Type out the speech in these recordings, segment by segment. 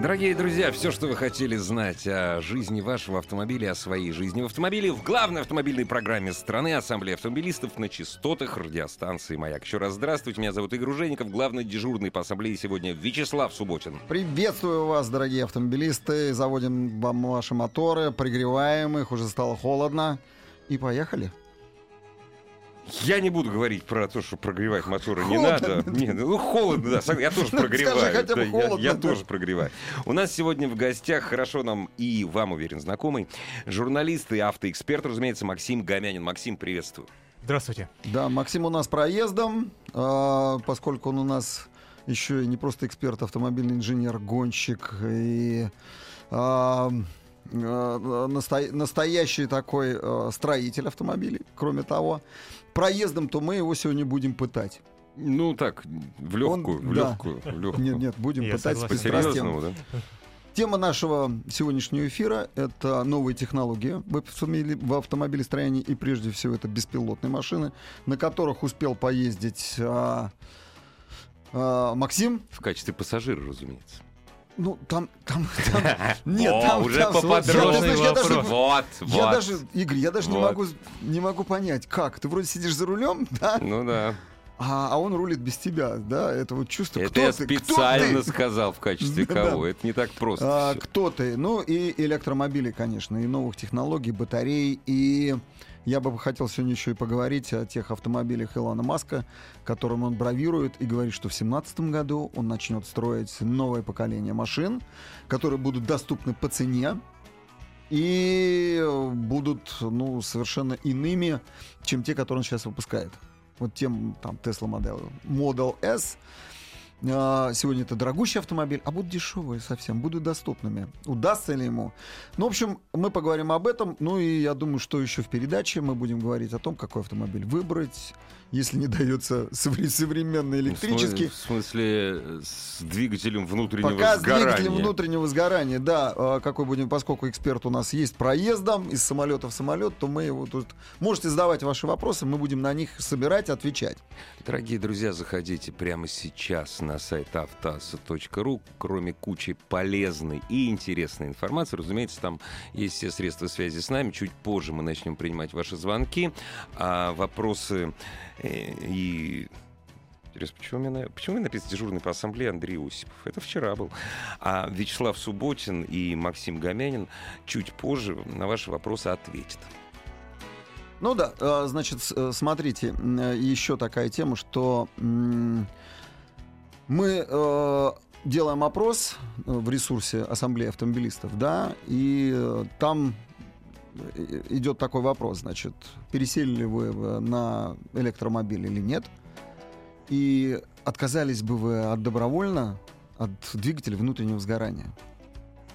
Дорогие друзья, все, что вы хотели знать о жизни вашего автомобиля, о своей жизни в автомобиле, в главной автомобильной программе страны Ассамблея автомобилистов на частотах радиостанции «Маяк». Еще раз здравствуйте, меня зовут Игорь Ужеников, главный дежурный по ассамблее сегодня Вячеслав Субботин. Приветствую вас, дорогие автомобилисты. Заводим вам ваши моторы, пригреваем их, уже стало холодно. И поехали. Я не буду говорить про то, что прогревать моторы не надо. Нет, ну холодно, да. Я тоже Скажи прогреваю. хотя бы да, я- холодно, я, да. тоже прогреваю. У нас сегодня в гостях, хорошо нам и вам, уверен, знакомый, журналист и автоэксперт, разумеется, Максим Гомянин. Максим, приветствую. Здравствуйте. Да, Максим у нас проездом, а, поскольку он у нас еще и не просто эксперт, автомобильный инженер, гонщик и а, а, насто- настоящий такой а, строитель автомобилей. Кроме того, проездом, то мы его сегодня будем пытать. Ну так, в легкую, Он- в да. легкую, в легкую. Нет, нет, будем Я пытать. По-серьезному, да? Тема нашего сегодняшнего эфира — это новые технологии в автомобилестроении и прежде всего это беспилотные машины, на которых успел поездить а, а, Максим. В качестве пассажира, разумеется. Ну, там, там, там, нет, О, там, уже там, поподробнее я, знаешь, я даже, вопрос. Вот, я вот. даже, Игорь, я даже не Вот. могу, не могу понять, как, ты вроде сидишь за рулем, да, Ну да. а, а он рулит без тебя, да, это вот чувство, Это кто я ты, кто специально ты? сказал в качестве кого. Это не так просто. А, кто ты? Ну и электромобили, конечно, и новых технологий, батарей. И я бы хотел сегодня еще и поговорить о тех автомобилях Илона Маска, которым он бравирует и говорит, что в 2017 году он начнет строить новое поколение машин, которые будут доступны по цене и будут ну, совершенно иными, чем те, которые он сейчас выпускает. Вот тем там Tesla Model, Model S, Сегодня это дорогущий автомобиль, а будут дешевые совсем, будут доступными. Удастся ли ему? Ну, в общем, мы поговорим об этом. Ну и я думаю, что еще в передаче мы будем говорить о том, какой автомобиль выбрать, если не дается совре- современный электрический. В смысле, э, с двигателем внутреннего Пока с сгорания. двигателем внутреннего сгорания, да, а, какой будем, поскольку эксперт у нас есть проездом из самолета в самолет, то мы его тут... Можете задавать ваши вопросы, мы будем на них собирать, отвечать. Дорогие друзья, заходите прямо сейчас на сайт автоаса.ру. Кроме кучи полезной и интересной информации, разумеется, там есть все средства связи с нами. Чуть позже мы начнем принимать ваши звонки. А вопросы э, и... Почему, на- почему меня написано дежурный по ассамблее Андрей Осипов? Это вчера был. А Вячеслав Субботин и Максим Гомянин чуть позже на ваши вопросы ответят. Ну да, э, значит, э, смотрите, еще такая тема, что мы э, делаем опрос э, в ресурсе Ассамблеи автомобилистов, да, и э, там э, идет такой вопрос, значит, пересели ли вы на электромобиль или нет, и отказались бы вы от добровольно от двигателя внутреннего сгорания.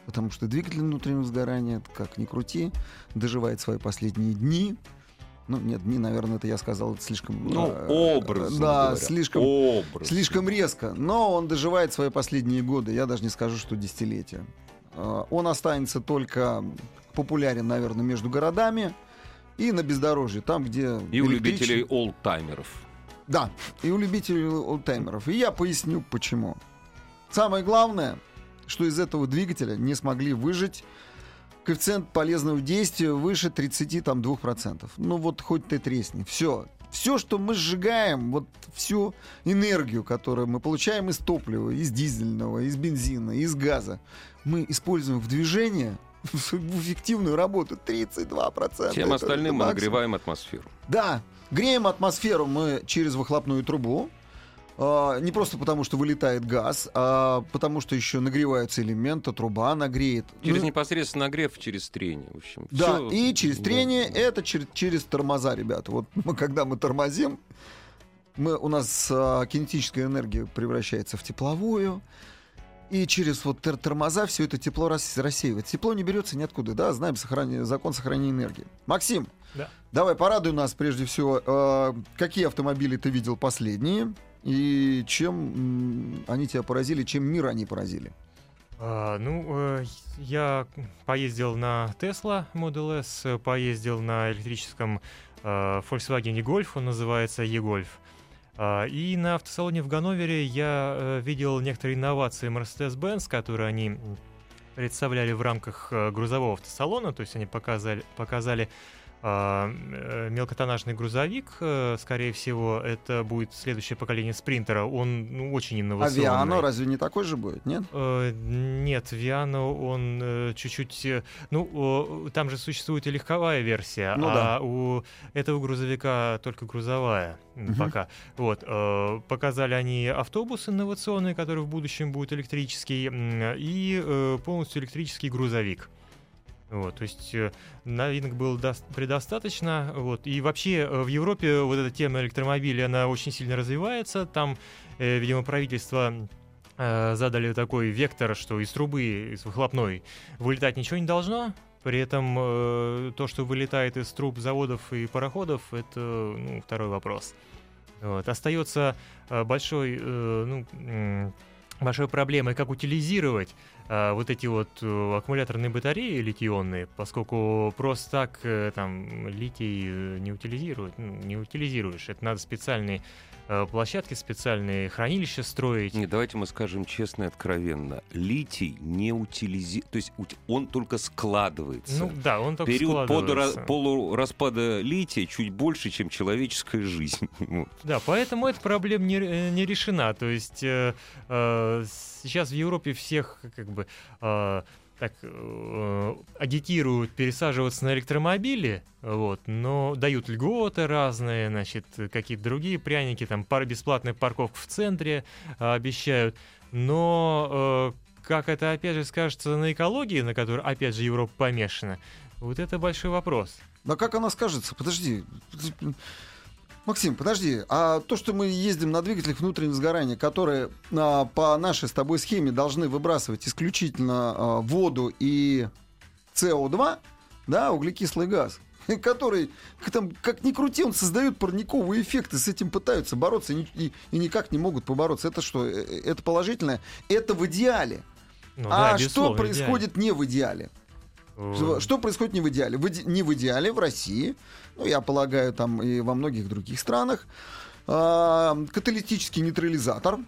Потому что двигатель внутреннего сгорания, как ни крути, доживает свои последние дни. Ну, нет, дни, наверное, это я сказал, это слишком... Ну, э, образно Да, говоря. слишком, Образно. слишком резко. Но он доживает свои последние годы. Я даже не скажу, что десятилетия. Э, Он останется только популярен, наверное, между городами и на бездорожье, там, где... И у электрич- любителей олдтаймеров. да, и у любителей олдтаймеров. И я поясню, почему. Самое главное, что из этого двигателя не смогли выжить коэффициент полезного действия выше 32%. Ну вот хоть ты тресни. Все. Все, что мы сжигаем, вот всю энергию, которую мы получаем из топлива, из дизельного, из бензина, из газа, мы используем в движении в эффективную работу 32%. Всем остальным мы нагреваем атмосферу. Да, греем атмосферу мы через выхлопную трубу. А, не просто потому, что вылетает газ, а потому что еще нагреваются элементы, труба нагреет. Через Ну, непосредственно нагрев, через трение. В общем, да, всё- и через трение да. это через, через тормоза, ребята. Вот мы, когда мы тормозим, мы, у нас а, кинетическая энергия превращается в тепловую. и через вот тор- тормоза все это тепло рас- рассеивает. Тепло не берется ниоткуда, да, знаем сохрани- закон сохранения энергии. Максим, Да. давай порадуй нас прежде всего, э, какие автомобили ты видел последние, и чем они тебя поразили, чем мир они поразили. А, ну, э, я поездил на Tesla Model S, поездил на электрическом э, Volkswagen Golf, он называется e-Golf. А, и на автосалоне в Ганновере я э, видел некоторые инновации Mercedes-Benz, которые они представляли в рамках грузового автосалона, то есть они показали, показали а, э, мелкотоннажный грузовик, э, скорее всего, это будет следующее поколение спринтера. Он ну, очень А инновационный. Виано разве не такой же будет, нет? Э, Нет, Виано, он чуть-чуть... Ну, там же существует и легковая версия, Ну а у этого грузовика только грузовая Мгм. пока. Вот. Показали они автобус инновационный, который в будущем будет электрический, и полностью электрический грузовик. Вот, то есть э, новинок было дос- предостаточно. Вот. И вообще э, в Европе вот эта тема электромобилей, она очень сильно развивается. Там, э, видимо, правительство задали такой вектор, что из трубы, из выхлопной, вылетать ничего не должно. При этом то, что вылетает из труб заводов и пароходов, это ну, второй вопрос. Вот. Остается большой, ну, большой проблемой, как утилизировать а, вот эти вот э, аккумуляторные батареи литионные, поскольку просто так э, там литий э, не утилизируют, ну, не утилизируешь. Это надо специальные э, площадки, специальные хранилища строить. Нет, давайте мы скажем честно и откровенно. Литий не утилизирует, то есть он только складывается. Ну да, он только Период складывается. подора- полураспада лития чуть больше, чем человеческая жизнь. Да, поэтому эта проблема не, э, не решена. То есть э, э, сейчас в Европе всех как бы э, так э, агитируют пересаживаться на электромобили, вот, но дают льготы разные, значит, какие-то другие пряники, там пар, бесплатная парковка в центре э, обещают, но э, как это опять же скажется на экологии, на которой опять же Европа помешана, вот это большой вопрос. Но как она скажется? Подожди. Максим, подожди, а то, что мы ездим на двигателях внутреннего сгорания, которые а, по нашей с тобой схеме должны выбрасывать исключительно а, воду и СО2, да, углекислый газ, который, там, как ни крути, он создает парниковый эффект, и с этим пытаются бороться, и, и- и никак не могут побороться. Это что, э, э, это положительное? Это в идеале. Ну а да, что происходит не в идеале? Идеально. Что, что происходит не в идеале? В иде- не в идеале в России, ну, я полагаю, там и во многих других странах, а, каталитический нейтрализатор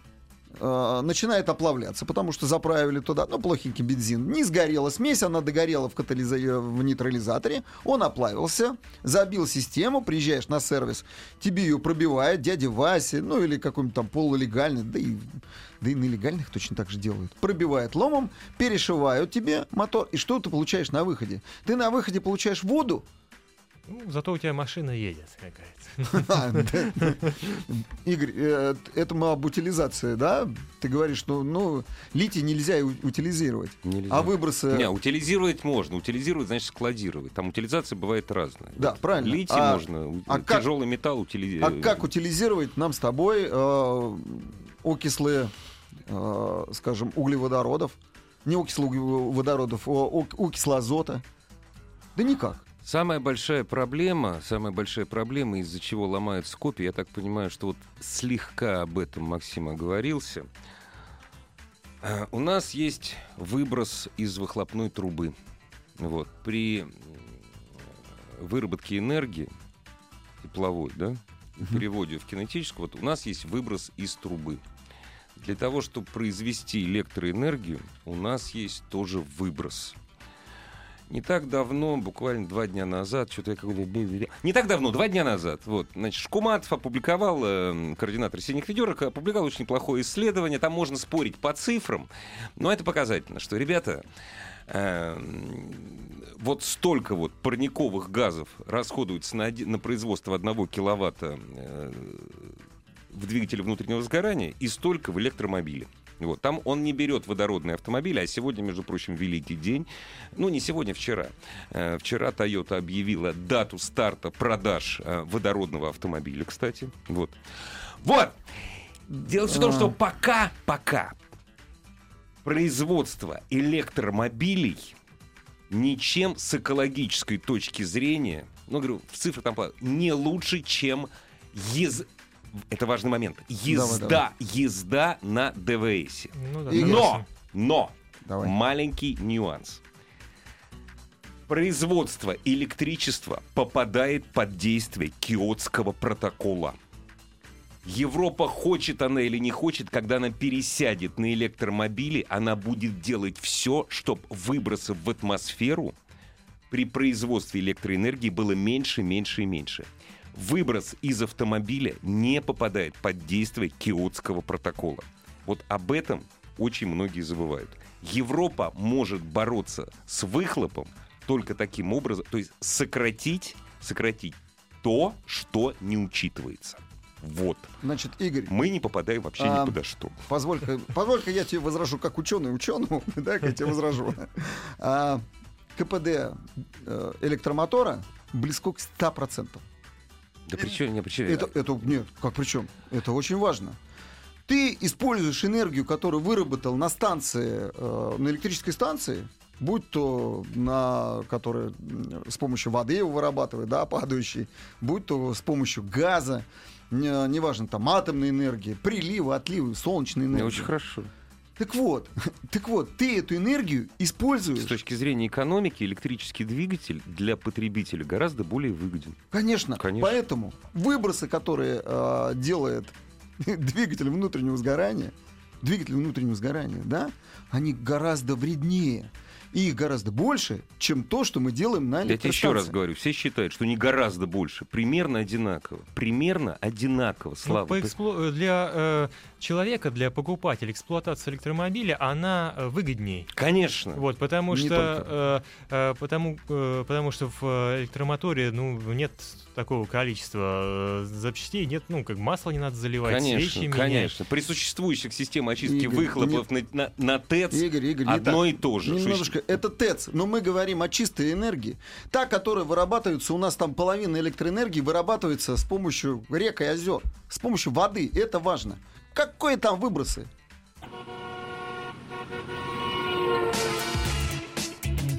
а, начинает оплавляться, потому что заправили туда, ну, плохенький бензин. Не сгорела смесь, она догорела в, катализа- в нейтрализаторе, он оплавился, забил систему, приезжаешь на сервис, тебе ее пробивает дядя Вася, ну, или какой-нибудь там полулегальный, да и, да и на легальных точно так же делают. Пробивает ломом, перешивают тебе мотор, и что ты получаешь на выходе? Ты на выходе получаешь воду, Ну, зато у тебя машина едет, как говорится. Да. Игорь, э, это мы об утилизации, да? Ты говоришь, что ну, литий нельзя утилизировать. Нельзя. А выбросы... Не, утилизировать можно. Утилизировать значит складировать. Там утилизация бывает разная. Да, правильно. Литий А- можно, а как- тяжелый металл утилизировать. А как утилизировать нам с тобой э, окислы, э, скажем, углеводородов? Не окислы углеводородов, а ок- окислы азота? Да никак. Самая большая проблема, самая большая проблема, из-за чего ломаются копии, я так понимаю, что вот слегка об этом Максим оговорился. А, У нас есть выброс из выхлопной трубы. Вот. При м, выработке энергии тепловой, да, переводе в кинетическую, вот у нас есть выброс из трубы. Для того, чтобы произвести электроэнергию, у нас есть тоже выброс. Не так давно, буквально два дня назад, что-то я какой-то... Не так давно, два дня назад, вот, значит, Шкуматов опубликовал, э, координатор «Синих ведерок», опубликовал очень неплохое исследование, там можно спорить по цифрам, но это показательно, что, ребята, э, вот столько вот парниковых газов расходуется на, на производство одного киловатта э, в двигателе внутреннего сгорания и столько в электромобиле. Вот. Там он не берет водородные автомобили, а сегодня, между прочим, великий день. Ну, не сегодня, вчера. Э, вчера Toyota объявила дату старта продаж э, водородного автомобиля, кстати. Вот. Вот! Дело в том, А. что пока, пока Производство электромобилей ничем с экологической точки зрения, ну, говорю, в цифры там не лучше, чем ез... Это важный момент. Езда, давай. езда на ДВС. Ну да, Но, но, Давай. маленький нюанс. Производство электричества попадает под действие Киотского протокола. Европа хочет она или не хочет, когда она пересядет на электромобили, она будет делать все, чтобы выбросов в атмосферу при производстве электроэнергии было меньше, меньше и меньше. Выброс из автомобиля не попадает под действие Киотского протокола. Вот об этом очень многие забывают. Европа может бороться с выхлопом только таким образом, то есть сократить, сократить то, что не учитывается. Вот. Значит, Игорь, Мы не попадаем вообще А, ни подо что. позволь-ка, позволь-ка я тебе возражу как ученый ученому, да, я тебе возражу. А, КПД э, электромотора близко к 100%. Да при чем, не, при чем- Это, это, нет, как причем? Это очень важно. Ты используешь энергию, которую выработал на станции, э, на электрической станции, будь то на которая с помощью воды его вырабатывает, да, падающий, будь то с помощью газа, не- неважно, там атомной энергии, приливы, отливы, солнечной Не, энергии. очень хорошо. Так вот, так вот, ты эту энергию используешь. С точки зрения экономики, электрический двигатель для потребителя гораздо более выгоден. Конечно, Конечно. поэтому выбросы, которые э, делает двигатель внутреннего сгорания, двигатель внутреннего сгорания, да, они гораздо вреднее. И их гораздо больше, чем то, что мы делаем на Я тебе еще раз электростанции. говорю, все считают, что не гораздо больше, примерно одинаково. Примерно одинаково, Ну, Слава. по Ты- экспло- Для э, человека, для покупателя, эксплуатация электромобиля, она э, выгодней. Конечно. Вот, потому Не что, э, э, потому, э, потому что в э, электромоторе, ну, нет такого количества э, запчастей, нет, ну, как масло не надо заливать, свечи Конечно, менять. конечно. При существующих системах очистки Игорь, выхлопов на, на- на ТЭЦ Игорь, Игорь, не одно так. и то же. Немножко, это ТЭЦ, но мы говорим о чистой энергии. Та, которая вырабатывается, у нас там половина электроэнергии вырабатывается с помощью рек и озер, с помощью воды. Это важно. Какие там выбросы?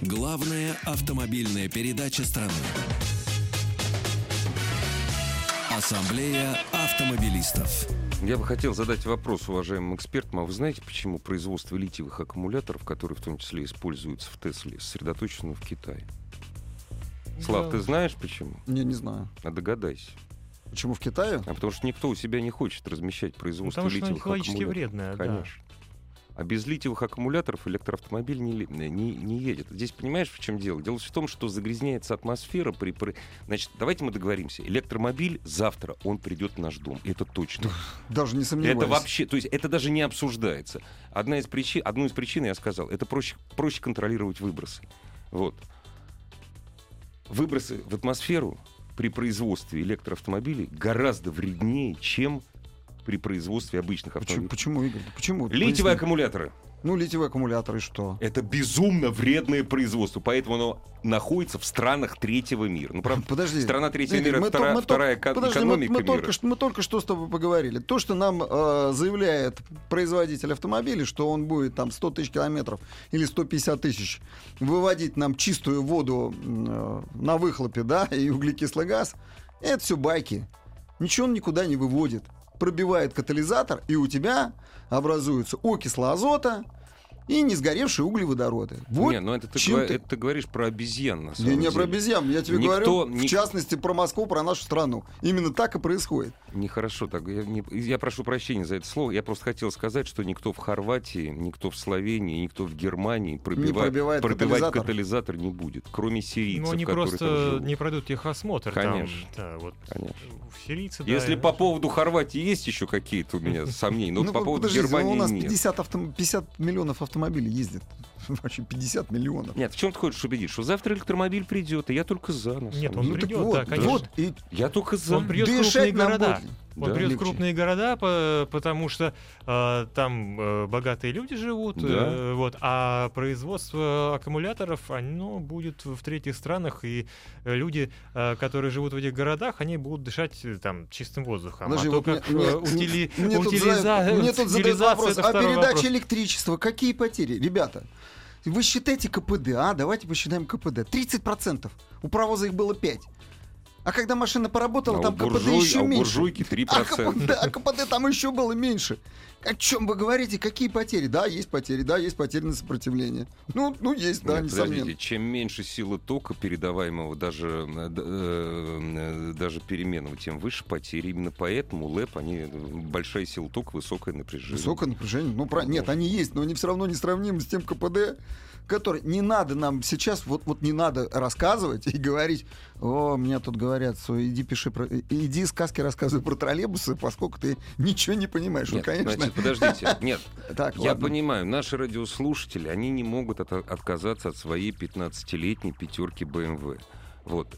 Главная автомобильная передача страны. Ассамблея автомобилистов. Я бы хотел задать вопрос уважаемым экспертам. А вы знаете, почему производство литиевых аккумуляторов, которые в том числе используются в Тесле, сосредоточено в Китае? Слав, Да. ты знаешь почему? Не, не знаю. А догадайся. Почему в Китае? А потому что никто у себя не хочет размещать производство Потому что она литиевых экологически аккумуляторов. вредная, да. Конечно. А без литиевых аккумуляторов электроавтомобиль не, не, не едет. Здесь понимаешь, в чем дело? Дело в том, что загрязняется атмосфера при... при- Значит, давайте мы договоримся. Электромобиль завтра, он придет в наш дом. Это точно. Даже не сомневаюсь. Это вообще, то есть это даже не обсуждается. Одна из причин, одну из причин я сказал, это проще, проще контролировать выбросы. Вот. Выбросы в атмосферу при производстве электроавтомобилей гораздо вреднее, чем при производстве обычных Почему, автомобилей. почему Игорь? Почему? Литиевые Поясни. аккумуляторы Ну, литиевые аккумуляторы, что? это безумно вредное производство, поэтому оно находится в странах третьего мира. Ну, правда, Подожди. страна третьего Игорь, мира мы вторая, мы то- вторая эко- подожди, мы- экономика мы, мира. только, что, мы только что с тобой поговорили. То, что нам э, заявляет производитель автомобиля, что он будет там 100 тысяч километров или 150 тысяч выводить нам чистую воду э, на выхлопе, да, и углекислый газ, это все байки. Ничего он никуда не выводит. Пробивает катализатор, и у тебя образуются окисло азота и не сгоревшие углеводороды. Вот Не, ну это ты, чем гва- ты- это ты говоришь про обезьян, на самом я не деле. про обезьян, я тебе Никто- говорю, в ник- частности, про Москву, про нашу страну. Именно так и происходит. Нехорошо так. Я, не- я прошу прощения за это слово. Я просто хотел сказать, что никто в Хорватии, никто в Словении, никто в Германии пробивать, пробивает пробивать катализатор. катализатор не будет, кроме сирийцев, Ну, они которые там просто не пройдут техосмотр. Конечно. Там, да, вот. Конечно. Сирийцы, да, Если и- по поводу Хорватии есть еще какие-то у меня сомнения, но вот по Ну, поводу подождите, Германии у нас нет. 50, авто- 50 миллионов автомобилей ездит вообще 50 миллионов. Нет, в чем ты хочешь убедить? Что завтра электромобиль придет, и я только за. на Нет, он. Ну, придет, вот, да, конечно. вот, и Я только за. Он придет в дышать крупные города. будет. Он Да. придет в крупные города, по- потому что э, там э, богатые люди живут, Да. э, вот, а производство аккумуляторов, оно будет в третьих странах, и э, люди, э, которые живут в этих городах, они будут дышать э, там чистым воздухом. Подожди, а то как мне- э, мне- утили- мне тут утилиза- мне тут задают вопрос, а передача вопрос. электричества, какие потери? Ребята, вы считаете КПД, а? Давайте посчитаем КПД. 30%. У паровоза их было 5. А когда машина поработала, А там КПД буржуй- еще а меньше. буржуйки 3%. А КПД, а КПД там еще было меньше. О чем вы говорите? Какие потери? Да, есть потери, да, есть потери на сопротивление. Ну, ну есть, да, Нет, несомненно. подождите, чем меньше силы тока передаваемого даже, э, д- э, даже переменного, тем выше потери. Именно поэтому ЛЭП, они э, большая сила тока, высокое напряжение. Высокое напряжение. Ну, про... нет, они есть, но они все равно не сравнимы с тем КПД, который не надо нам сейчас, вот, вот не надо рассказывать и говорить, о, меня тут говорят, что иди пиши про... иди сказки рассказывай про троллейбусы, поскольку ты ничего не понимаешь. Ну, Нет, конечно. значит, подождите. Нет, так, я ладно. понимаю, наши радиослушатели, они не могут от- отказаться от своей 15-летней пятерки BMW. Вот.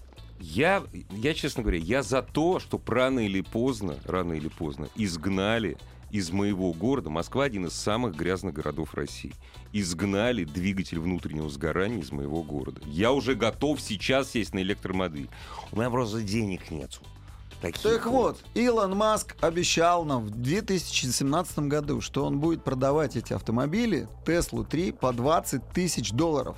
Я, я, честно говоря, я за то, что рано или поздно, рано или поздно изгнали из моего города, Москва один из самых грязных городов России, изгнали двигатель внутреннего сгорания из моего города. Я уже готов сейчас сесть на электромобиль. У меня просто денег нету. Таких Так вот, Илон Маск обещал нам в 2017 году, что он будет продавать эти автомобили, Теслу 3, по 20 тысяч долларов.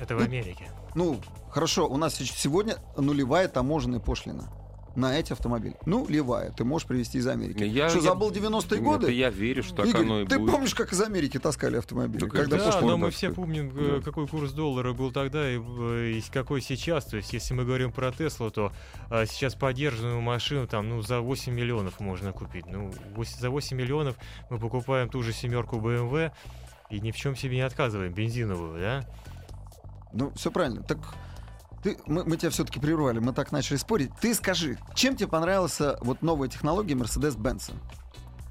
Это в Америке. Ну, хорошо, у нас сегодня нулевая таможенная пошлина на эти автомобили. Нулевая. Ты можешь привезти из Америки. Я- что, я- забыл 90-е Нет, годы? я верю, что так Игорь, оно и ты будет. помнишь, как из Америки таскали автомобили? Да, когда. Да, но мы все помним, э, Да. какой курс доллара был тогда и, э, и какой сейчас. То есть, если мы говорим про Теслу, то а, сейчас поддержанную машину там, ну, за 8 миллионов можно купить. Ну, вось- за 8 миллионов мы покупаем ту же семерку BMW и ни в чем себе не отказываем, бензиновую, да? Ну, все правильно. Так ты, мы, мы тебя все-таки прервали, мы так начали спорить. Ты скажи, чем тебе понравился вот новая технология Mercedes-Benz?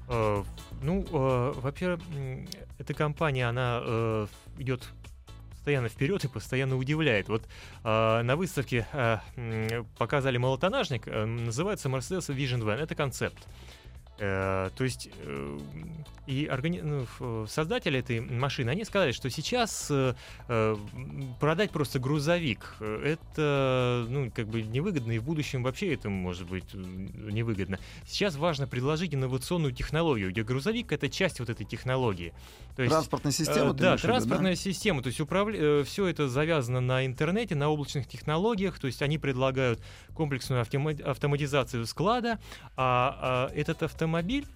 Э, ну, э, во-первых, эта компания, она э, идет постоянно вперед и постоянно удивляет. Вот э, на выставке э, показали молотонажник, э, называется Mercedes Vision Van. Это концепт. Э, то есть э, и органи- ну, ф- создатели этой машины, они сказали, что сейчас э, э, продать просто грузовик э, это ну как бы невыгодно и в будущем вообще это может быть э, невыгодно. Сейчас важно предложить инновационную технологию, где грузовик это часть вот этой технологии. То есть, Транспортная э, система? да, транспортная система, то есть управля... все это завязано на интернете, на облачных технологиях, то есть они предлагают комплексную автома- автоматизацию склада, а, а этот автомобиль,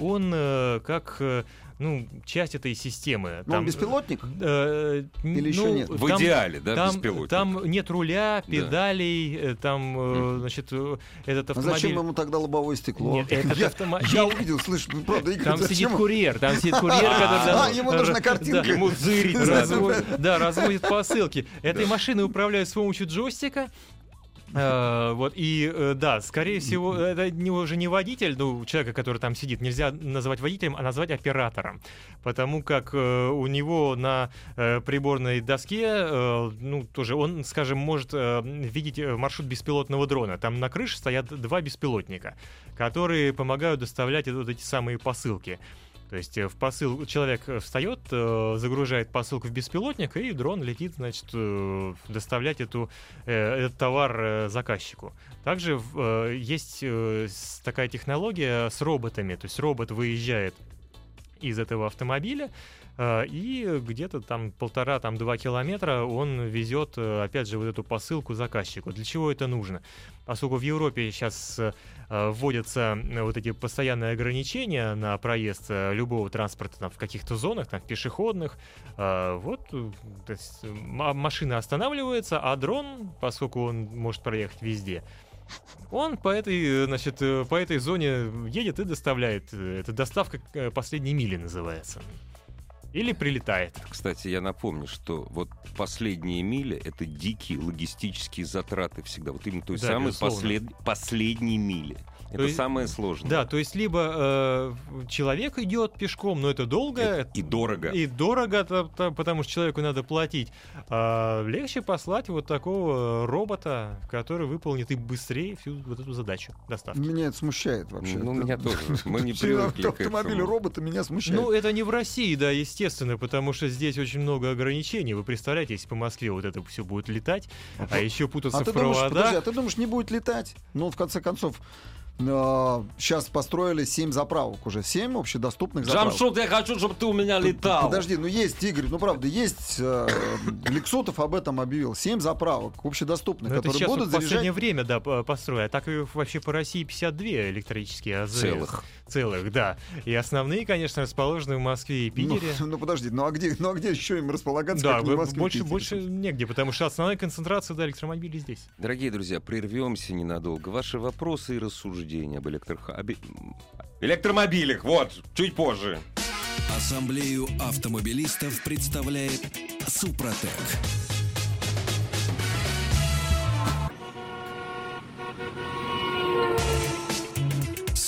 он э, как э, ну, часть этой системы. Ну, он беспилотник? э, Или еще ну, нет? В там- идеале, да, там, беспилотник. там нет руля, Да. педалей, э, там, э, значит, э, этот А автомобиль... зачем ему тогда лобовое стекло? Нет, этот я, автомобиль- я увидел, слышь, ну, правда, Игорь, Там зачем сидит курьер, там сидит курьер, который... А, ему нужна картинка. Да, Ему зырить разводит, да, разводит посылки. Этой машиной управляют с помощью джойстика. Э, вот, и э, да, скорее всего, это не, уже не водитель, ну, человека, который там сидит, нельзя называть водителем, а назвать оператором. Потому как э, у него на приборной доске, ну, тоже он, скажем, может видеть маршрут беспилотного дрона. Там на крыше стоят два беспилотника, которые помогают доставлять вот эти самые посылки. То есть э, в посыл человек э, встает, э, загружает посылку в беспилотник, и дрон летит, значит, доставлять эту, этот товар заказчику. Также есть такая технология с роботами. То есть робот выезжает из этого автомобиля, и где-то там полтора, там два километра он везет, э, опять же, вот эту посылку заказчику. Для чего это нужно? Поскольку в Европе сейчас э, вводятся э, вот эти постоянные ограничения на проезд э, любого транспорта там, в каких-то зонах, там, пешеходных, э, вот э, то есть, э, м- машина останавливается, а дрон, поскольку он может проехать везде, он по этой, э, значит, э, по этой зоне едет и доставляет. Э, Это доставка э, последней мили называется. Или прилетает. Кстати, я напомню, что вот последние мили — это дикие логистические затраты всегда. Вот именно той Да, самой послед... последние мили. Это есть- самое сложное. Да, то есть либо э, человек идет пешком, но это долго, Это и дорого. и дорого, то- то- потому что человеку надо платить. А легче послать вот такого робота, который выполнит и быстрее всю вот эту задачу доставки. Меня это смущает вообще. Ну, Это- меня тоже. Мы не привыкли этому. робота меня смущают. Ну, это не в России, да, естественно, потому что здесь очень много ограничений. Вы представляете, если по Москве вот это все будет летать, а еще путаться а в проводах. подожди, а ты думаешь, не будет летать? Ну, в конце концов, сейчас построили 7 заправок уже. 7 общедоступных заправок. Джамшут, я хочу, чтобы ты у меня летал. Подожди, ну есть, Игорь, ну правда, есть. э, Лексутов об этом объявил. 7 заправок общедоступных, Ну, это которые будут вот в последнее заряжать. время, да, по- построили. А так вообще по России 52 электрические АЗС. Целых. Целых, да. И основные, конечно, расположены в Москве и Ну, Питере. ну подожди, ну а где, ну а где еще им располагаться? Да, как не в Москве, больше, Питере? больше негде, потому что основная концентрация да, электромобилей здесь. Дорогие друзья, прервемся ненадолго. Ваши вопросы и рассуждения об электрох... об э- электромобилях, вот, чуть позже. Ассамблею автомобилистов представляет Супротек.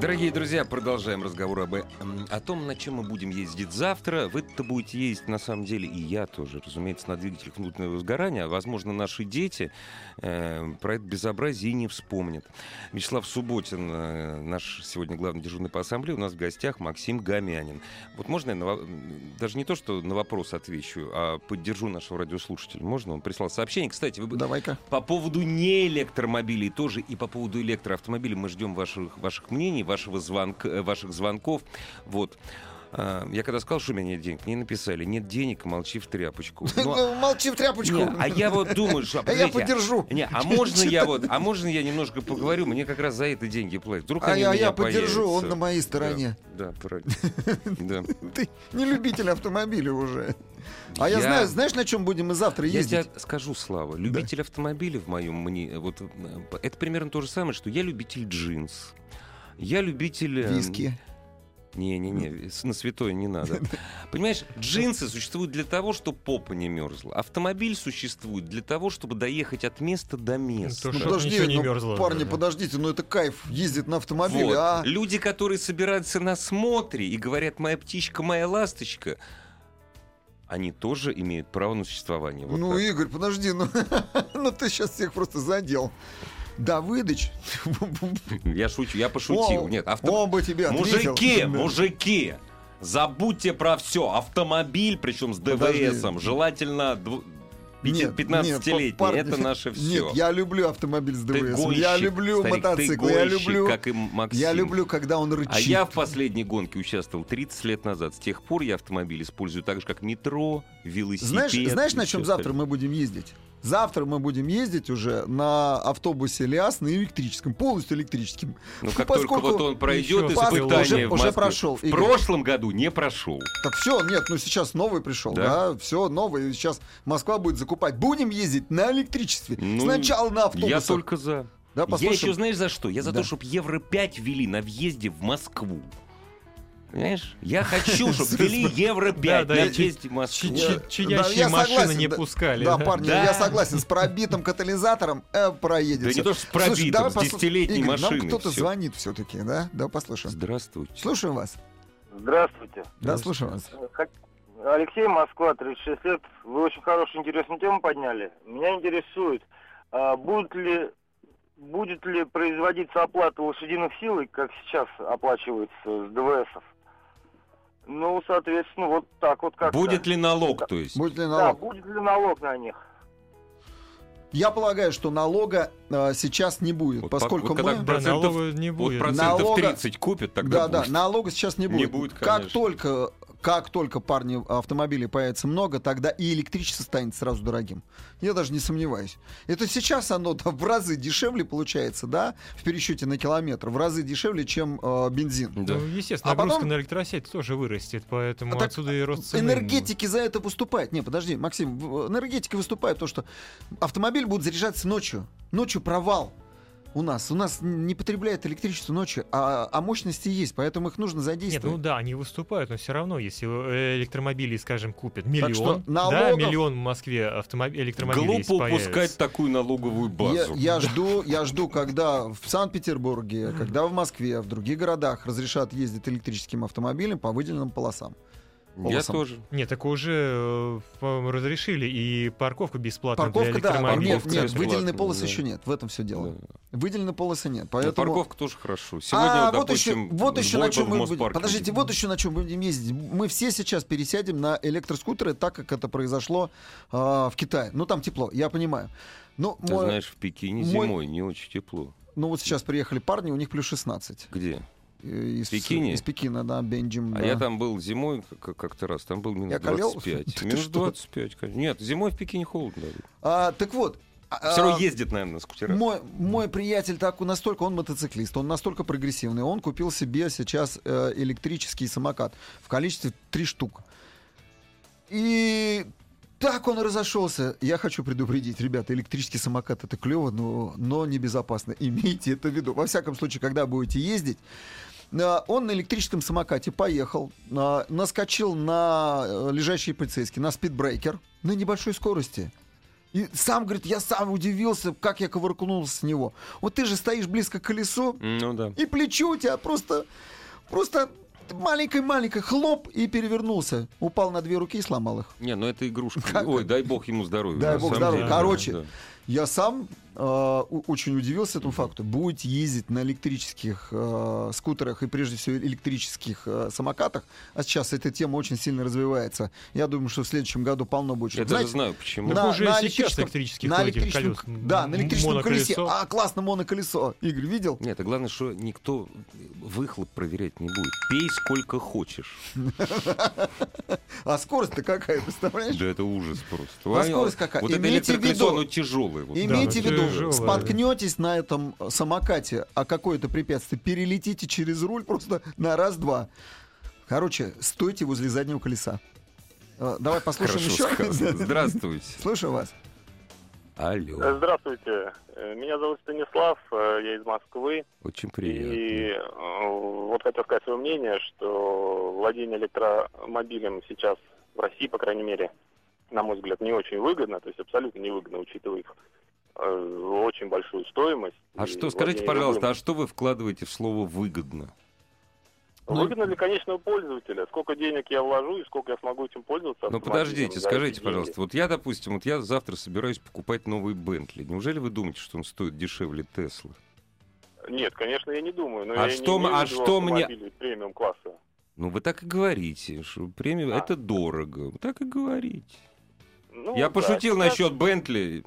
Дорогие друзья, продолжаем разговор об, э, м, о том, на чем мы будем ездить завтра. Вы-то будете ездить, на самом деле, и я тоже, разумеется, на двигателях внутреннего сгорания. Возможно, наши дети э, про это безобразие не вспомнят. Вячеслав Субботин, э, наш сегодня главный дежурный по ассамблее, у нас в гостях Максим Гамянин. Вот можно я на даже не то, что на вопрос отвечу, а поддержу нашего радиослушателя? Можно? Он прислал сообщение. Кстати, вы Давай-ка. по поводу не электромобилей тоже и по поводу электроавтомобилей мы ждем ваших, ваших мнений, вашего звонка, э, ваших звонков. Вот. А, Я когда сказал, что у меня нет денег, мне написали, нет денег, молчи в тряпочку. А- Ну, Молчи в тряпочку. не, а я вот думаю, что... А я поддержу. Не, а можно я вот, а можно я немножко поговорю? Мне как раз за это деньги платят. Вдруг А они я, я поддержу, он появятся. на моей стороне. Да, да, правильно. Да. Ты не любитель автомобиля уже. А я, Я- знаю, знаешь, на чем будем мы завтра Я ездить? тебе скажу, Слава, любитель автомобиля в моем мне, вот э, это примерно то же самое, что я любитель джинс. Я любитель... э, Виски. Не-не-не, с- на святое не надо. Понимаешь, джинсы существуют для того, чтобы попа не мерзла. Автомобиль существует для того, чтобы доехать от места до места. то, Ну, подожди, не ну, мерзло, парни, да. подождите, ну это кайф ездить на автомобиле, Вот. а? Люди, которые собираются на смотре и говорят «моя птичка, моя ласточка», они тоже имеют право на существование. Вот ну, так. Игорь, подожди, ну, ну ты сейчас всех просто задел. Давыдыч, Я шучу, я пошутил. Нет, авто... он бы тебе ответил. Мужики, мужики, забудьте про все. Автомобиль, причем с Подожди. ДВСом, желательно 15-летний. нет, пар- Это наше все. Нет, я люблю автомобиль с ДВС. гонщик, Я люблю старик, ты мотоциклы, я гонщик, люблю... как и Максим. Я люблю, когда он рычит. А я в последней гонке участвовал 30 лет назад. С тех пор я автомобиль использую так же, как метро, велосипед. Знаешь, знаешь, на чем завтра мы будем ездить? Завтра мы будем ездить уже на автобусе ЛиАЗ на электрическом, полностью электрическим. Ну, как поскольку- только вот он пройдет испытание уже- в уже прошел, В Игорь. прошлом году не прошел. Так все, нет, ну сейчас новый пришел, Да? да, все новое. Сейчас Москва будет закупать. Будем ездить на электричестве. Ну, Сначала на автобусах. Я только за. Да, Я еще знаешь за что? Я за Да. то, чтобы Евро 5 ввели на въезде в Москву. Понимаешь? Я хочу, чтобы ввели Евро 5 Да, да, на я чи- въезде в Москву. чи- Я- чи- Чадящие я машины согласен, не да. пускали. Да, парни, Да. я согласен, с пробитым катализатором э, проедет. Да не то, что с пробитым, с послу- 10-летней Игорь, машиной. Нам кто-то звонит все-таки, да? Да, послушаем. Здравствуйте. Слушаем вас. Здравствуйте. Да, слушаем вас. Алексей, Москва, 36 лет. Вы очень хорошую, интересную тему подняли. Меня интересует, а, будут ли, будет ли производиться оплата лошадиных сил, как сейчас оплачивается с ДВСов? Ну, соответственно, вот так вот как Будет ли налог, то есть? Будет ли Да, налог? будет ли налог на них? Я полагаю, что налога э, сейчас не будет, Вот поскольку по- когда мы... Да, процентов- налога не Вот будет. процентов Налога- 30 купят, тогда Да, да, будет. налога сейчас не будет. будет, как конечно. только как только парни автомобилей появится много, тогда и электричество станет сразу дорогим. Я даже не сомневаюсь. Это сейчас оно да, в разы дешевле получается, да, в пересчете на километр, в разы дешевле, чем э, бензин. Да. Ну, естественно, А нагрузка потом- на электросеть тоже вырастет, поэтому А так отсюда и рост цены. Энергетики за это выступают. Не, подожди, Максим, энергетики выступают, то что автомобиль будет заряжаться ночью. Ночью провал. У нас. У нас не потребляет электричество ночью, а, а мощности есть, поэтому их нужно Нет, задействовать. ну да, они выступают, но все равно, если э, электромобили, скажем, купят миллион, что да, налогов- миллион в Москве автомоб... электромобилей Глупо упускать появится. такую налоговую Я, базу. я жду, я жду, когда в Санкт-Петербурге, когда в Москве, в других городах разрешат ездить электрическим автомобилем по выделенным полосам. Я полосам. тоже. Нет, так уже э, разрешили, и парковка бесплатная Парковка, для да, электромобилей. нет, парковка нет, бесплатная, выделенной полосы да. еще нет. В этом все дело. Да. Выделенной полосы нет. Поэтому... Парковка тоже хорошо. Сегодня, а, вот допустим, еще, вот еще на чем мы будем. Подождите, вот еще на чем будем ездить. Мы все сейчас пересядем на электроскутеры, так как это произошло а, в Китае. Ну там тепло, я понимаю. Ну, Ты мой- знаешь, в Пекине мой- зимой не очень тепло. ну вот сейчас приехали парни, у них плюс 16. Где? Из, Пекине? Из Пекина, да, Бенджим. А да. я там был зимой как- как-то раз, там был минус Я колел? 25. Ты Минус что? 25, конечно. Нет, зимой в Пекине холодно. А, так вот. Все равно а, ездит, наверное, на скутерах. Мой, мой приятель так настолько он мотоциклист, он настолько прогрессивный, он купил себе сейчас э, электрический самокат в количестве три штук. И так он разошелся. Я хочу предупредить, ребята, электрический самокат это клево, но, но небезопасно. Имейте это в виду. Во всяком случае, когда будете ездить, он на электрическом самокате поехал, э, наскочил на э, лежащий полицейский, на спидбрейкер на небольшой скорости. И сам говорит, я сам удивился, как я ковыркнулся с него. Вот ты же стоишь близко к колесу, Ну да. и плечо у тебя просто, просто маленькое-маленькое хлоп и перевернулся. Упал на две руки и сломал их. Не, ну это игрушка. Как Ой, дай бог ему здоровья. Дай бог здоровья. деле. Короче, Да. Я сам очень удивился этому факту. Будете ездить на электрических э, скутерах и прежде всего электрических э, самокатах, а сейчас эта тема очень сильно развивается. Я думаю, что в следующем году полно будет. Я что- даже Знаете, знаю, почему. На- уже на сейчас электрическом- электрических на электрическом, колес, да, на электрическом колесе. А, классно, моноколесо. Игорь, видел? Нет, а главное, что никто выхлоп проверять не будет. Пей сколько хочешь. А скорость-то какая, представляешь? Да это ужас просто. А скорость какая? Вот это электроколесо, оно тяжелое. вот. Имейте в виду, тяжелое. споткнетесь на этом самокате о какое-то препятствие, перелетите через руль просто на раз-два. Короче, стойте возле заднего колеса. Э, Давай послушаем Хорошо еще. сказано. Здравствуйте. Слушаю вас. Алло. Здравствуйте, Э, меня зовут Станислав, э, я из Москвы. Очень И приятно. э, вот хотел сказать свое мнение, что владение электромобилем сейчас в России, по крайней мере, на мой взгляд, не очень выгодно, то есть абсолютно невыгодно, учитывая их очень большую стоимость. А что, скажите, пожалуйста, любым- а что вы вкладываете в слово «выгодно»? ну- Выгодно для конечного пользователя. Сколько денег я вложу и сколько я смогу этим пользоваться. Ну автомобилем подождите, скажите, деньги. пожалуйста, вот я, допустим, вот я завтра собираюсь покупать новый Бентли. Неужели вы думаете, что он стоит дешевле Теслы? Нет, конечно, я не думаю. Но А я что не имею а что мне- премиум класса. Ну вы так и говорите, что премиум А. это дорого. Вы так и говорите. Ну, я да, пошутил сейчас- насчет Бентли.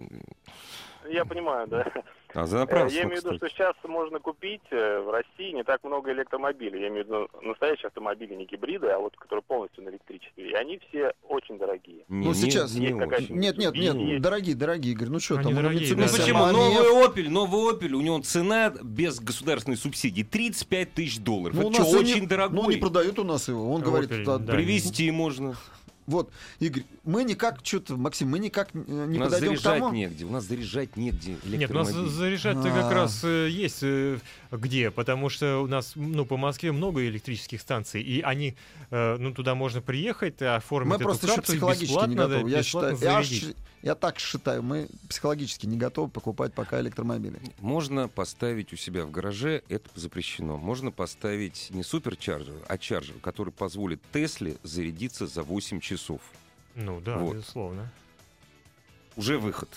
Я понимаю, да. А за Э, напрасно, Я имею в виду, что сейчас можно купить э, в России не так много электромобилей. Я имею в виду настоящие автомобили, не гибриды, а вот которые полностью на электричестве. И они все очень дорогие. Не- Ну, не- сейчас не очень. Нет, нет, нет, Есть. дорогие, дорогие, Игорь, ну что Они там? дорогие, Mitsubishi, Ну да. почему? Новый Opel, новый Opel, у него цена без государственной субсидии 35 тысяч долларов. Ну, это что, очень не, дорогой. Ну, не продают у нас его. Он Opel, говорит, да, да. Привезти можно. Вот, Игорь, мы никак, что-то, Максим, мы никак э, не у нас подойдем к заряжать тому. негде. У нас заряжать негде Нет, у нас заряжать-то А. как раз э, есть э, где, потому что у нас, ну, по Москве много электрических станций, и они, ну, туда можно приехать, оформить Мы эту просто еще психологически не готовы. Я, бесплатно считаю, я, так считаю, мы психологически не готовы покупать пока электромобили. Можно поставить у себя в гараже, это запрещено. Можно поставить не суперчарджер, а чарджер, который позволит Тесле зарядиться за 8 часов. Ну да, Вот. безусловно. Уже выход.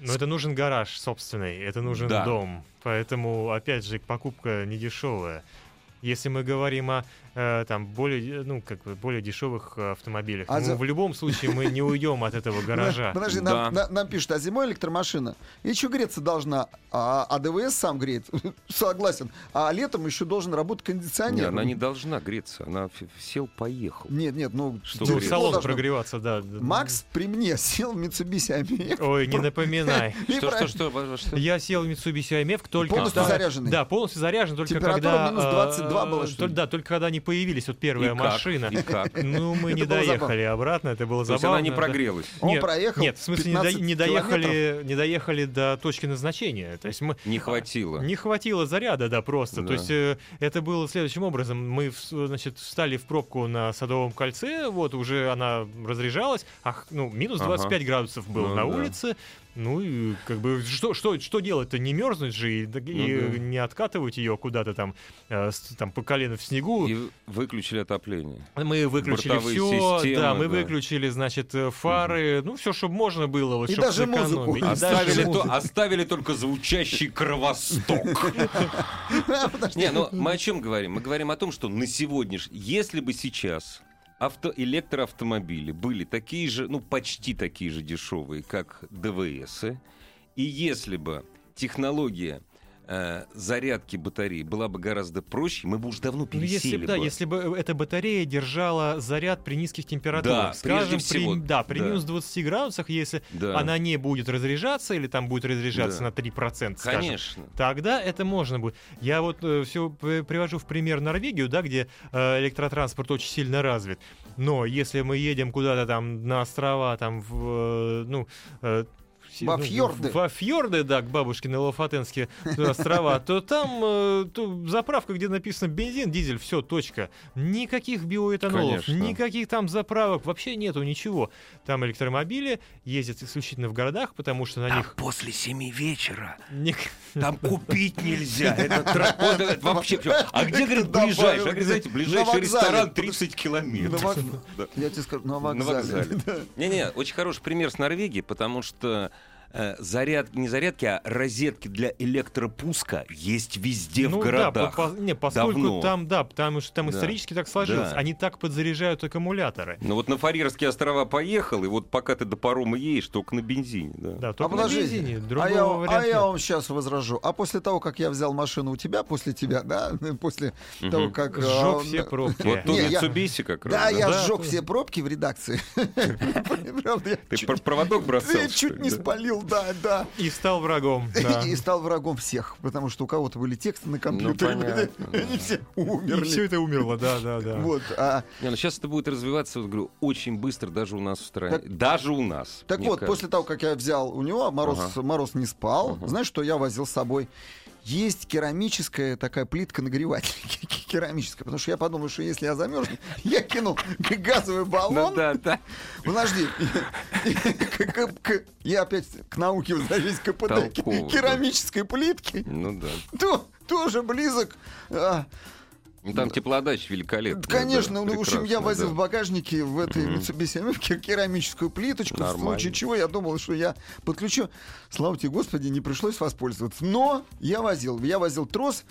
Но это нужен гараж собственный, это нужен Да. дом. Поэтому, опять же, покупка недешевая. Если мы говорим о э, там более, ну, как бы более дешевых э, автомобилях. А Ну, за- В любом случае мы не уйдем от этого гаража. Подожди, Да. нам, на- нам пишут, а зимой электромашина еще греться должна, а, а ДВС сам греет. Согласен. А летом еще должен работать Не, кондиционер. она не должна греться. Она сел, поехал. Нет, нет, ну... Что Ну, тепло греется? салон должно- прогреваться, да. Макс при мне сел в Mitsubishi AMF. Ой, не напоминай. Что, что, что? Я сел в Mitsubishi IMF только... Полностью заряженный? Да, полностью заряжен, только Температура когда... минус э, 22 была? Да, только когда они появились, вот первая И как? машина. И как? Ну, мы не Это забавно. доехали обратно, это было То есть забавно. она не да. прогрелась. Он нет, проехал Нет, в смысле, не, до- 15 не доехали, не доехали до точки назначения. То есть мы... Не хватило. Не хватило заряда, да, просто. Да. То есть э, это было следующим образом. Мы, в- значит, встали в пробку на Садовом кольце, вот уже она разряжалась, ах, ну, минус Ага. 25 градусов было Ну на да. улице. Ну и как бы что, что, что делать-то? Не мерзнуть же и, и да. не откатывать ее куда-то там, э, там по колено в снегу. И выключили отопление. Мы выключили все, да, мы да. выключили, значит, э, фары, ну все, чтобы можно было, вот, И чтоб даже музыку. сэкономить. И даже Оставили, то- музыку. оставили только звучащий кровосток. Не, ну мы о чем говорим? Мы говорим о том, что на сегодняшний, если бы сейчас авто, электроавтомобили были такие же, ну почти такие же дешевые, как ДВС, и если бы технология э, зарядки батареи была бы гораздо проще, мы бы уже давно Ну, если, пересели да, бы. если бы эта батарея держала заряд при низких температурах, Да, скажем, всего, при, да, при да. минус 20 градусах, если Да. она не будет разряжаться или там будет разряжаться Да. на 3%, скажем, Конечно. тогда это можно будет. Я вот все привожу в пример Норвегию, да, где э, электротранспорт очень сильно развит. Но если мы едем куда-то там на острова, там в, э, ну, э, Во фьорды. Во фьорды, да, к бабушке на Лофотенские острова, то там э, то заправка, где написано бензин, дизель, все, точка. Никаких биоэтанолов, Конечно. никаких там заправок, вообще нету ничего. Там электромобили ездят исключительно в городах, потому что на них... после семи вечера ник- Там купить нельзя. Это вообще. А где, говорит, ближайший? А, говорит, знаете, ближайший ресторан 30 километров. Я тебе скажу, на вокзале. Не-не, очень хороший пример с Норвегии, потому что заряд, не зарядки, а розетки для электропуска есть везде ну в да, городах. по- по- не, поскольку Давно. там, да, потому что там Да. исторически так сложилось, Да. они так подзаряжают аккумуляторы. Ну вот на Фарерские острова поехал, и вот пока ты до парома едешь, только на бензине. Да. Да, А только на подождите, бензине, а я, а я нет. вам сейчас возражу. А после того, как я взял машину у тебя, после тебя, да, после Мгм. того, как... Сжег а, все на- пробки. Вот тут Mitsubishi как раз. Да, я Да, сжег все пробки в редакции. Ты проводок бросал, чуть не да? спалил, да, да. И стал врагом. да. И стал врагом всех, потому что у кого-то были тексты на компьютере, понятно, и они все И умерли. все это умерло, да, да, да. Вот, а, Не, ну сейчас это будет развиваться, вот говорю, очень быстро даже у нас в стране. Так- даже у нас. Так вот, кажется. после того, как я взял у него, Мороз, Ага. Мороз не спал. Ага. Знаешь, что я возил с собой? Есть керамическая такая плитка нагреватель. Керамическая. Потому что я подумал, что если я замерзну, я кину газовый Ну баллон. да, да. Подожди. К- к- к- Я опять к науке возвращаюсь КПД. Да. Керамической плитки. Ну да. То, тоже близок. Ну, там теплоотдача великолепная. Да, Конечно, да, ну, в общем, я возил да. в багажнике в этой. Mitsubishi AMF керамическую плиточку, в Нормально. случае чего я думал, что я подключу. Слава тебе, Господи, не пришлось воспользоваться. Но я возил. Я возил трос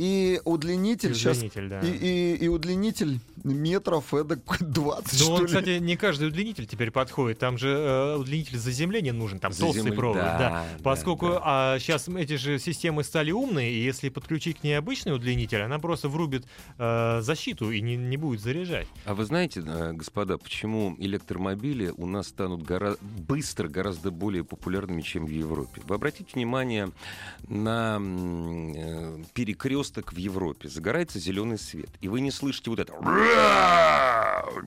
и удлинитель сейчас... Удлинитель, да. И, и- и удлинитель метров эдак 20, Ну, он, ли. кстати, не каждый удлинитель теперь подходит. Там же э, удлинитель заземления нужен, там толстый Заземля- провод. да, Да, Поскольку да. а, сейчас эти же системы стали умные, и если подключить к ней обычный удлинитель, она просто врубит э, защиту и не, не будет заряжать. А вы знаете, э, господа, почему электромобили у нас станут гора- быстро гораздо более популярными, чем в Европе? Вы обратите внимание на м, перекресток в Европе. Загорается зеленый свет, и вы не слышите вот это.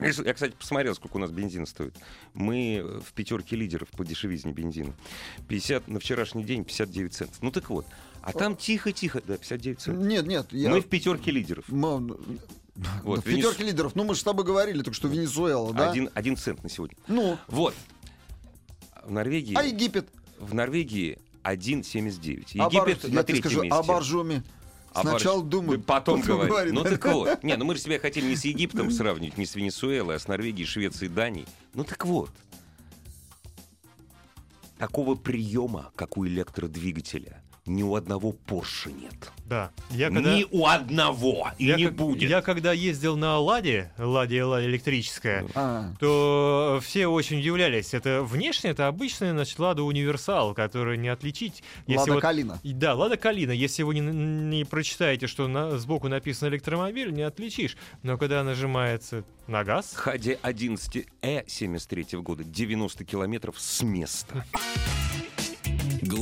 Я, кстати, посмотрел, сколько у нас бензин стоит. Мы э, в пятерке лидеров по дешевизне бензина. 50 на вчерашний день 59 центов. Ну так вот. А там тихо-тихо, да, 59 центов. Нет, нет, я... Мы в пятерке лидеров. Мы- Вот, в пятерке лидеров. Ну, мы же с тобой говорили, только что Венесуэла, да? Один, один цент на сегодня. Ну, Вот. В Норвегии, а Египет? в Норвегии 1,79. А Египет Бар- на я тебе третьем скажу, месте. а Боржоми? А Сначала Борж- думаю, Да потом потом говорит. говорит. Ну так вот. Не, ну мы же себя хотим не с Египтом сравнивать, не с Венесуэлой, а с Норвегией, Швецией, Данией. Ну так вот. Такого приема, как у электродвигателя, ни у одного Порше нет. Да. Я когда... Ни у одного. И я не как- будет. Я когда ездил на Ладе, Ладе Ла- электрическая, А, то все очень удивлялись. Это внешне это обычная, значит, Лада Универсал, которую не отличить. Если Лада вот- Калина. Да, Лада Калина. Если вы не, не прочитаете, что на, сбоку написано электромобиль, не отличишь. Но когда нажимается на газ, Хаде 11Э 73 года 90 километров с места.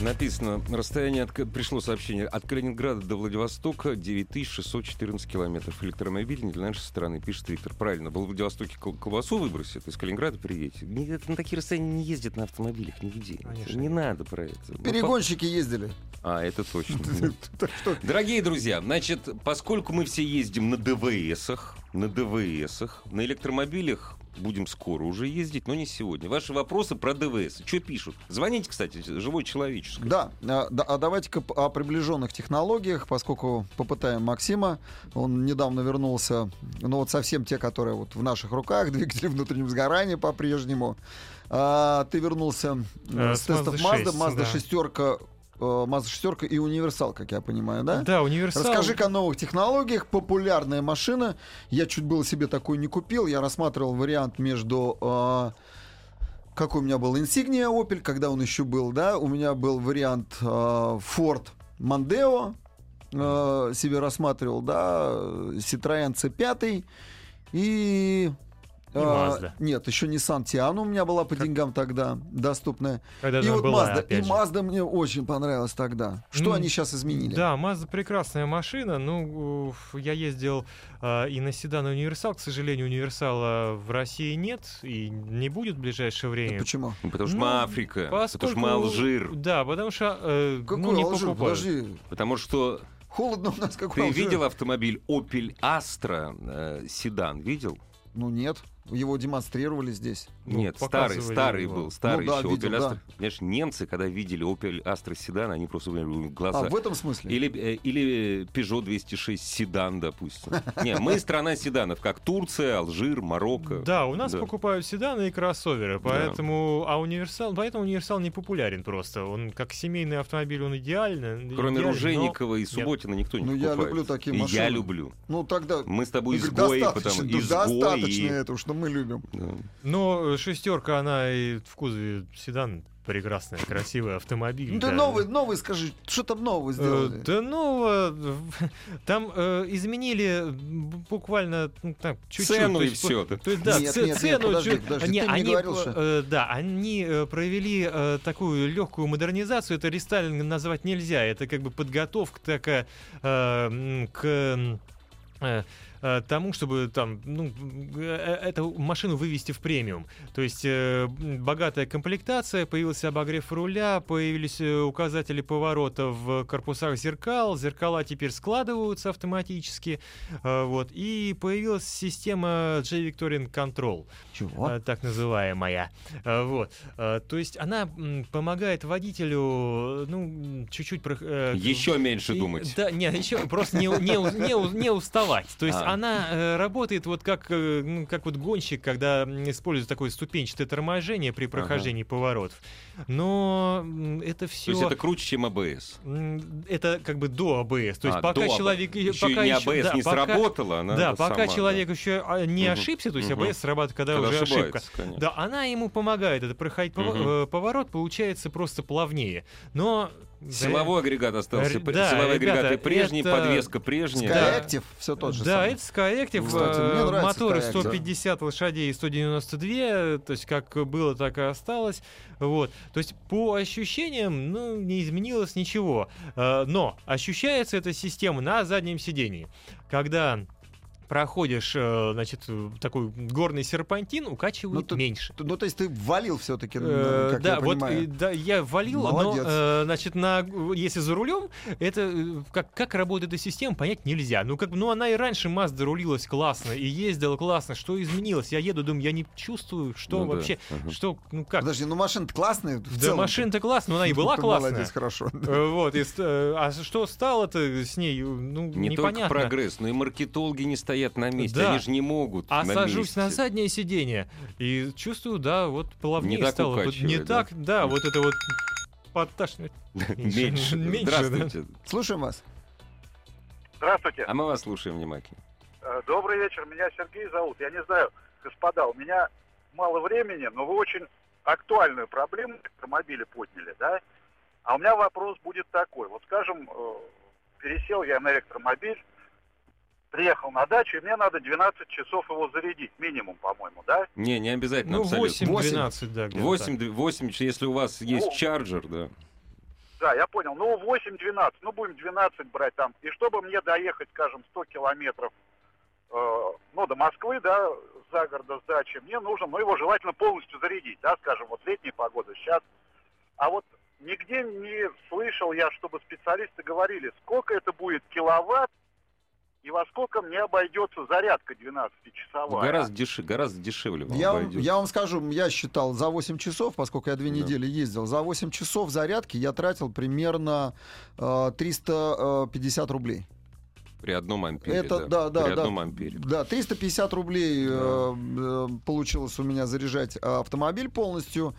Написано, расстояние от, пришло сообщение, от Калининграда до Владивостока 9614 километров. Электромобиль не для нашей страны, пишет Виктор. Правильно, во Владивостоке кол- колбасу выбросит, из Калининграда приедете. На такие расстояния не ездят на автомобилях нигде. Конечно, не надо про это. Ну, Перегонщики ездили. по- А, это точно. Дорогие друзья, значит, поскольку мы все ездим на ДВСах, на ДВСах, на электромобилях будем скоро уже ездить, но не сегодня. Ваши вопросы про ДВС. Что пишут? Звоните, кстати, живой человеческий. Да, а, да, а давайте-ка о приближенных технологиях, поскольку попытаем Максима. Он недавно вернулся, ну вот совсем те, которые вот в наших руках, двигатели внутреннего сгорания по-прежнему. А, ты вернулся э, Э, с с тестов Mazda Mazda, 6, Mazda да. шестерка, э, Mazda шестерка и универсал, как я понимаю, да? да, универсал. Расскажи-ка о новых технологиях. Популярная машина. Я чуть было себе такой не купил. Я рассматривал вариант между... э, какой у меня был Insignia Opel, когда он еще был, да? У меня был вариант э, Ford Mondeo. э, себе рассматривал, да? Citroёn C5. И... И э, Mazda. Нет, еще Nissan Tiana у меня была по деньгам тогда доступная. Когда и вот была, Mazda. И. Mazda мне очень понравилась тогда. Что они сейчас изменили? Да, Mazda прекрасная машина. Ну, уф, я ездил а, и на седан и универсал. К сожалению, универсала в России нет и не будет в ближайшее время. Почему? Ну, Потому что Ну, мы Африка, потому что мы Алжир. Да, потому что э, Какой ну, не Алжир? покупают. Подожди. Потому что Холодно у нас какой ты Алжир? видел автомобиль Opel Astra э, седан? Видел? Ну нет, его демонстрировали здесь. Ну, Нет, старый, старый его. был, старый Ну да, еще видел, Opel да. Astra. Понимаешь, немцы, когда видели Opel Astra седан, они просто говорили, глаза. А, в этом смысле? Или, э, или Peugeot 206 седан, допустим. Не, мы страна седанов, как Турция, Алжир, Марокко. Да, у нас Да. покупают седаны и кроссоверы, поэтому а универсал, поэтому универсал не популярен просто. Он как семейный автомобиль, он идеальный. Кроме идеален, но- и Субботина никто не Ну, я покупает. люблю такие машины. я люблю. Ну тогда... Мы с тобой Я изгои, потому да, изгои. достаточно и- этого, что мы любим. Да. Но э, шестерка, она и в кузове седан прекрасная, красивый автомобиль. Ну ты да. новый, новый скажи, что там нового Э, сделали? Да э, там э, изменили буквально ну, так, чуть-чуть. Цену и по- То есть, да, Нет, ц- нет, нет, цену подожди, чуть- подожди, не, ты мне они, говорил, э, что- э, да, они э, провели э, такую легкую модернизацию. Это рестайлинг назвать нельзя. Это как бы подготовка такая э, к э, э, тому, чтобы там, ну, э, э, эту машину вывести в премиум. То есть э, богатая комплектация, появился обогрев руля, появились указатели поворота в корпусах зеркал, зеркала теперь складываются автоматически, э, вот, и появилась система J-Victorian Control, Чего? э, так называемая. Э, Вот. Э, То есть она м, помогает водителю, ну, чуть-чуть... э, Еще меньше и- думать. Да, нет, еще просто не, не, не, не уставать. То есть А. она э, работает вот как, э, ну, как вот гонщик, когда использует такое ступенчатое торможение при прохождении поворотов. Но это То все... есть это круче, чем АБС. Это как бы до АБС. То есть А, пока до человек... АБС. Еще пока и не еще- АБС да, не пока- сработала, она Да, пока сама, человек еще а, не Мгм. ошибся, то есть Мгм. АБС срабатывает, когда, Когда уже ошибка. конечно. Да, она ему помогает это проходить э, поворот, получается просто плавнее. Но Силовой агрегат остался. Да, Силовые ребята, агрегаты прежние, это- подвеска прежняя. Да. Skyactiv, все тот же да, самый. это Skyactiv, Кстати, э, мне нравится моторы Skyactiv. 150 лошадей и 192, то есть как было, так и осталось. Вот. То есть по ощущениям, ну, не изменилось ничего. Э, Но ощущается эта система на заднем сидении. Когда проходишь, э, значит, такой горный серпантин, укачивает Ну, меньше. Ну, то есть ты валил все-таки, Э, как да, я вот понимаю. э, да, я валил, Молодец. но э, значит, на, если за рулем, это как, как работает эта система, понять нельзя. Ну, как, бы, ну, она и раньше Mazda рулилась классно, и ездила классно. Что изменилось? Я еду, думаю, я не чувствую, что Ну да, вообще, ага. что, ну как. Подожди, ну машина классная. в да, машина-то классная, но она и была Ты классная. Молодец, хорошо. Вот, и а что стало-то с ней, ну, Не только непонятно. прогресс, но и маркетологи не стоят стоят на месте, Да. они же не могут А на сажусь на месте. заднее сиденье и чувствую, да, вот плавнее Не так стало. Вот не да? так, да, вот это вот подташнивает. Меньше. Меньше, да. Здравствуйте. Слушаем вас. Здравствуйте. А мы вас слушаем внимательно. Э, Добрый вечер. Меня Сергей зовут. Я не знаю, господа, у меня мало времени, но вы очень актуальную проблему электромобиля подняли, да? А у меня вопрос будет такой. Вот, скажем, э, пересел я на электромобиль, приехал на дачу, и мне надо 12 часов его зарядить, минимум, по-моему, да? Не, не обязательно Ну, абсолютно. 8-12, да, где-то 8, 8, если у вас есть Ну, чарджер, да. Да, я понял. Ну, 8-12, ну, будем 12 брать там. И чтобы мне доехать, скажем, 100 километров, э, ну, до Москвы, да, за города с дачи, мне нужно, ну, его желательно полностью зарядить, да, скажем, вот летняя погода сейчас. А вот нигде не слышал я, чтобы специалисты говорили, сколько это будет киловатт и во сколько мне обойдется зарядка 12-часовая. Гораздо, деши- гораздо дешевле вам Я, вам- обойдется. я вам скажу, я считал за 8 часов, поскольку я две Да. недели ездил, за 8 часов зарядки я тратил примерно э, 350 рублей. При одном ампере, Это, да, да, При да. одном ампере. Да, 350 рублей э, э, получилось у меня заряжать автомобиль полностью,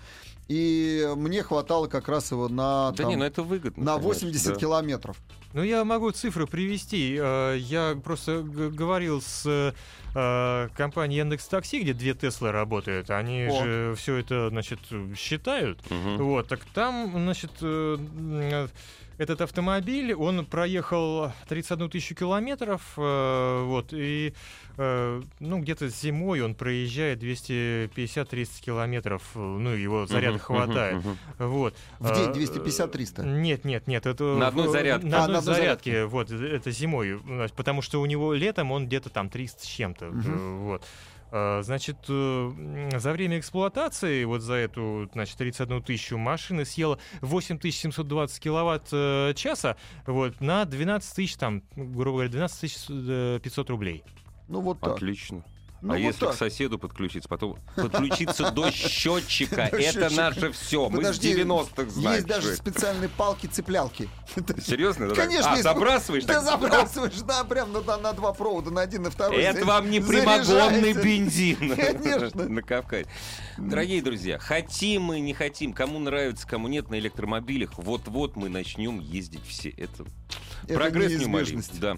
и мне хватало как раз его на, Да там, не, ну это выгодно. на конечно, 80 да. километров. Ну, я могу цифры привести. Э, Я просто говорил с э, компанией Яндекс Такси, где две Теслы работают. Они О. же все это, значит, считают. Мгм. Вот, так там, значит, э, этот автомобиль, он проехал 31 тысячу километров, э, вот, и, э, ну, где-то зимой он проезжает 250-300 километров, э, ну, его заряда Мгм, хватает, мгм, вот. В день Э, 250-300. Нет, нет, нет, это... На одной зарядке. На А, одной на одной зарядке, вот, это зимой, потому что у него летом он где-то там 300 с чем-то, э, вот. А, Значит, э, за время эксплуатации, вот за эту, значит, 31 тысячу машины съела 8720 киловатт э, часа, вот, на 12 тысяч, там, грубо говоря, 12 тысяч э, 500 рублей. Ну вот так. Отлично. Ну, а вот если так. к соседу подключиться, потом подключиться до счетчика, это наше все. Мы с Подожди, 90-х знаем. Есть даже специальные палки-цеплялки. Серьезно? да? Конечно, А, забрасываешь? Ты так? забрасываешь, да, прям на, на два провода, на один и второй. Это вам не прямогонный бензин Конечно. на Кавказе. Дорогие друзья, хотим мы, не хотим, кому нравится, кому нет на электромобилях, вот-вот мы начнем ездить все. Это, прогресс неумолим. Да.